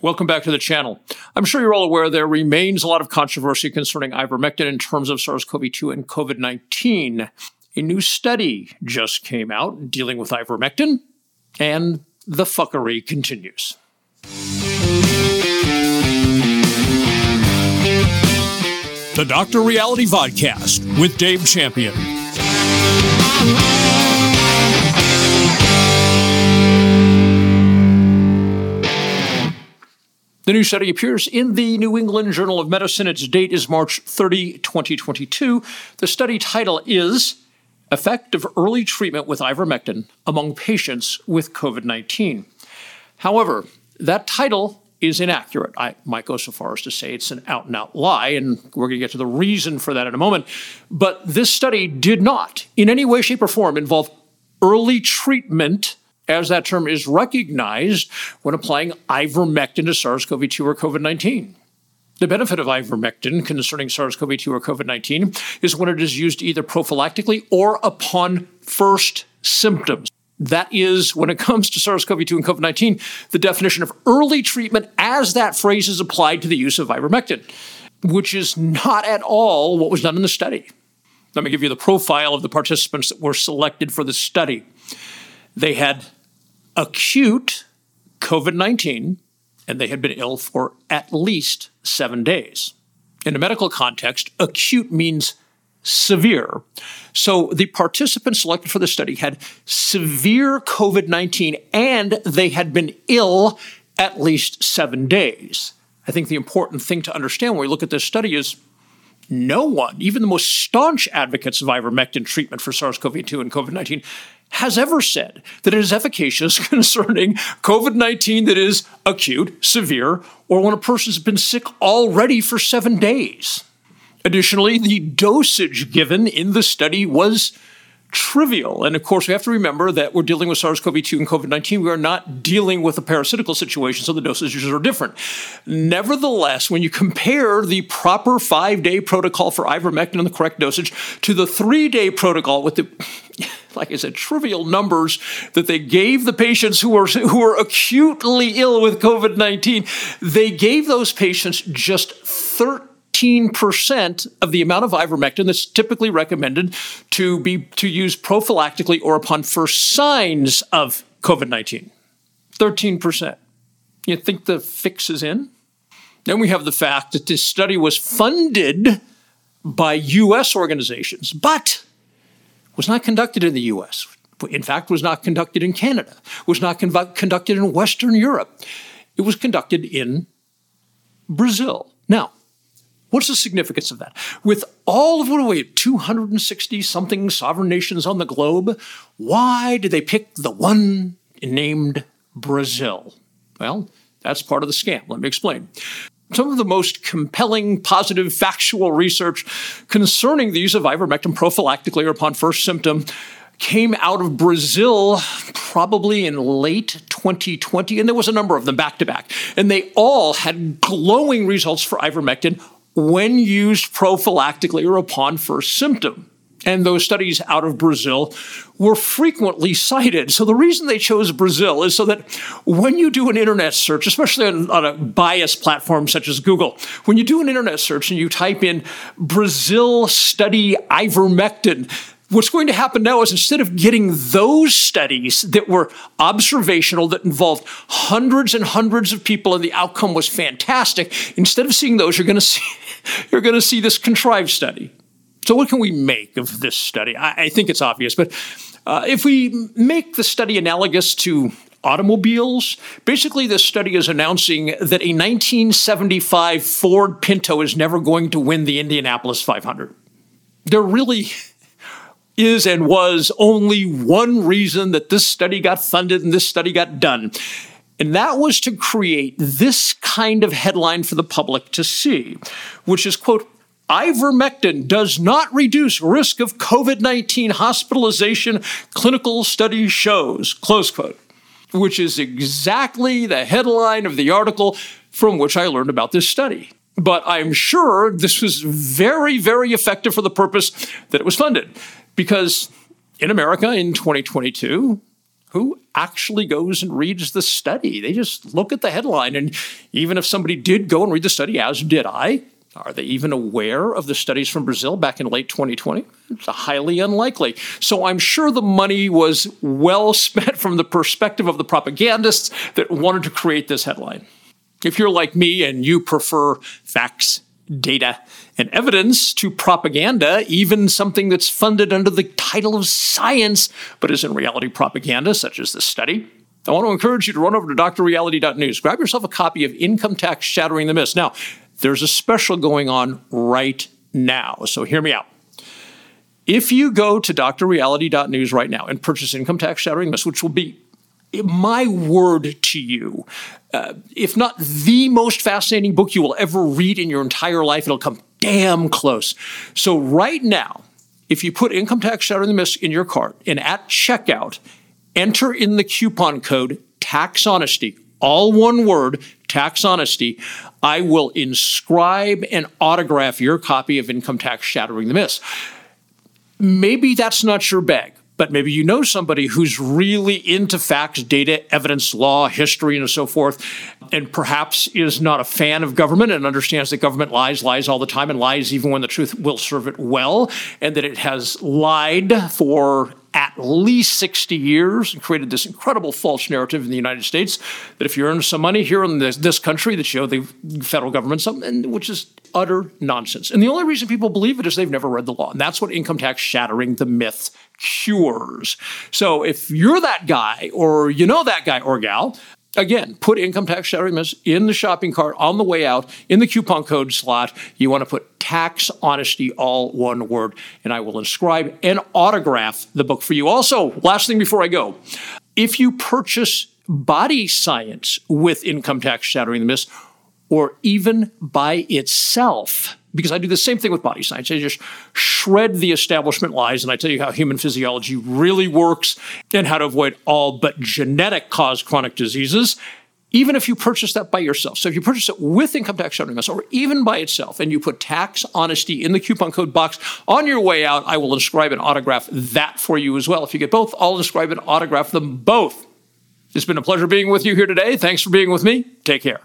Welcome back to the channel. I'm sure you're all aware there remains a lot of controversy concerning ivermectin in terms of SARS CoV 2 and COVID 19. A new study just came out dealing with ivermectin, and the fuckery continues. The Dr. Reality Vodcast with Dave Champion. The new study appears in the New England Journal of Medicine. Its date is March 30, 2022. The study title is Effect of Early Treatment with Ivermectin Among Patients with COVID 19. However, that title is inaccurate. I might go so far as to say it's an out and out lie, and we're going to get to the reason for that in a moment. But this study did not, in any way, shape, or form, involve early treatment as that term is recognized when applying ivermectin to SARS CoV 2 or COVID 19. The benefit of ivermectin concerning SARS CoV 2 or COVID 19 is when it is used either prophylactically or upon first symptoms. That is, when it comes to SARS CoV 2 and COVID 19, the definition of early treatment as that phrase is applied to the use of ivermectin, which is not at all what was done in the study. Let me give you the profile of the participants that were selected for the study. They had acute COVID 19, and they had been ill for at least seven days. In a medical context, acute means severe. So the participants selected for the study had severe COVID 19 and they had been ill at least seven days. I think the important thing to understand when we look at this study is no one, even the most staunch advocates of ivermectin treatment for SARS CoV 2 and COVID 19, has ever said that it is efficacious concerning COVID 19 that is acute, severe, or when a person has been sick already for seven days. Additionally, the dosage given in the study was trivial. And of course, we have to remember that we're dealing with SARS CoV 2 and COVID 19. We are not dealing with a parasitical situation, so the dosages are different. Nevertheless, when you compare the proper five day protocol for ivermectin and the correct dosage to the three day protocol with the like I said, trivial numbers that they gave the patients who were who were acutely ill with COVID nineteen. They gave those patients just thirteen 15% of the amount of ivermectin that's typically recommended to be to use prophylactically or upon first signs of COVID-19. 13%. You think the fix is in? Then we have the fact that this study was funded by US organizations, but was not conducted in the US. In fact, was not conducted in Canada, was not con- conducted in Western Europe. It was conducted in Brazil. Now, What's the significance of that? With all of what we, 260 something sovereign nations on the globe, why did they pick the one named Brazil? Well, that's part of the scam. Let me explain. Some of the most compelling, positive, factual research concerning the use of ivermectin prophylactically or upon first symptom came out of Brazil probably in late 2020, and there was a number of them back to back. And they all had glowing results for ivermectin when used prophylactically or upon first symptom. And those studies out of Brazil were frequently cited. So the reason they chose Brazil is so that when you do an internet search, especially on, on a biased platform such as Google, when you do an internet search and you type in Brazil study ivermectin, What's going to happen now is instead of getting those studies that were observational, that involved hundreds and hundreds of people, and the outcome was fantastic, instead of seeing those, you're going to see you're going to see this contrived study. So, what can we make of this study? I, I think it's obvious, but uh, if we make the study analogous to automobiles. Basically, this study is announcing that a 1975 Ford Pinto is never going to win the Indianapolis 500. They're really is and was only one reason that this study got funded and this study got done. And that was to create this kind of headline for the public to see, which is, quote, Ivermectin does not reduce risk of COVID 19 hospitalization, clinical study shows, close quote, which is exactly the headline of the article from which I learned about this study. But I'm sure this was very, very effective for the purpose that it was funded. Because in America in 2022, who actually goes and reads the study? They just look at the headline. And even if somebody did go and read the study, as did I, are they even aware of the studies from Brazil back in late 2020? It's highly unlikely. So I'm sure the money was well spent from the perspective of the propagandists that wanted to create this headline. If you're like me and you prefer facts, data, and evidence to propaganda, even something that's funded under the title of science but is in reality propaganda, such as this study, I want to encourage you to run over to drreality.news. Grab yourself a copy of Income Tax Shattering the Myths. Now, there's a special going on right now, so hear me out. If you go to drreality.news right now and purchase Income Tax Shattering Myths, which will be my word to you, uh, if not the most fascinating book you will ever read in your entire life, it'll come damn close. So, right now, if you put Income Tax Shattering the Myths in your cart and at checkout, enter in the coupon code Tax Honesty, all one word, Tax Honesty, I will inscribe and autograph your copy of Income Tax Shattering the Myths. Maybe that's not your bag, but maybe you know somebody who's really into facts, data, evidence, law, history, and so forth, and perhaps is not a fan of government and understands that government lies, lies all the time, and lies even when the truth will serve it well, and that it has lied for at least 60 years and created this incredible false narrative in the United States that if you earn some money here in this, this country, that you owe the federal government something, which is utter nonsense. And the only reason people believe it is they've never read the law. And that's what income tax shattering the myth cures. So if you're that guy or you know that guy or gal, Again, put income tax myths in the shopping cart on the way out in the coupon code slot. You want to put tax honesty, all one word, and I will inscribe and autograph the book for you. Also, last thing before I go, if you purchase Body Science with income tax shattering the myths, or even by itself, because I do the same thing with body science. I just shred the establishment lies and I tell you how human physiology really works and how to avoid all but genetic caused chronic diseases. Even if you purchase that by yourself. So if you purchase it with income tax shattering myths or even by itself and you put tax honesty in the coupon code box on your way out, I will inscribe and autograph that for you as well. If you get both, I'll inscribe and autograph them both. It's been a pleasure being with you here today. Thanks for being with me. Take care.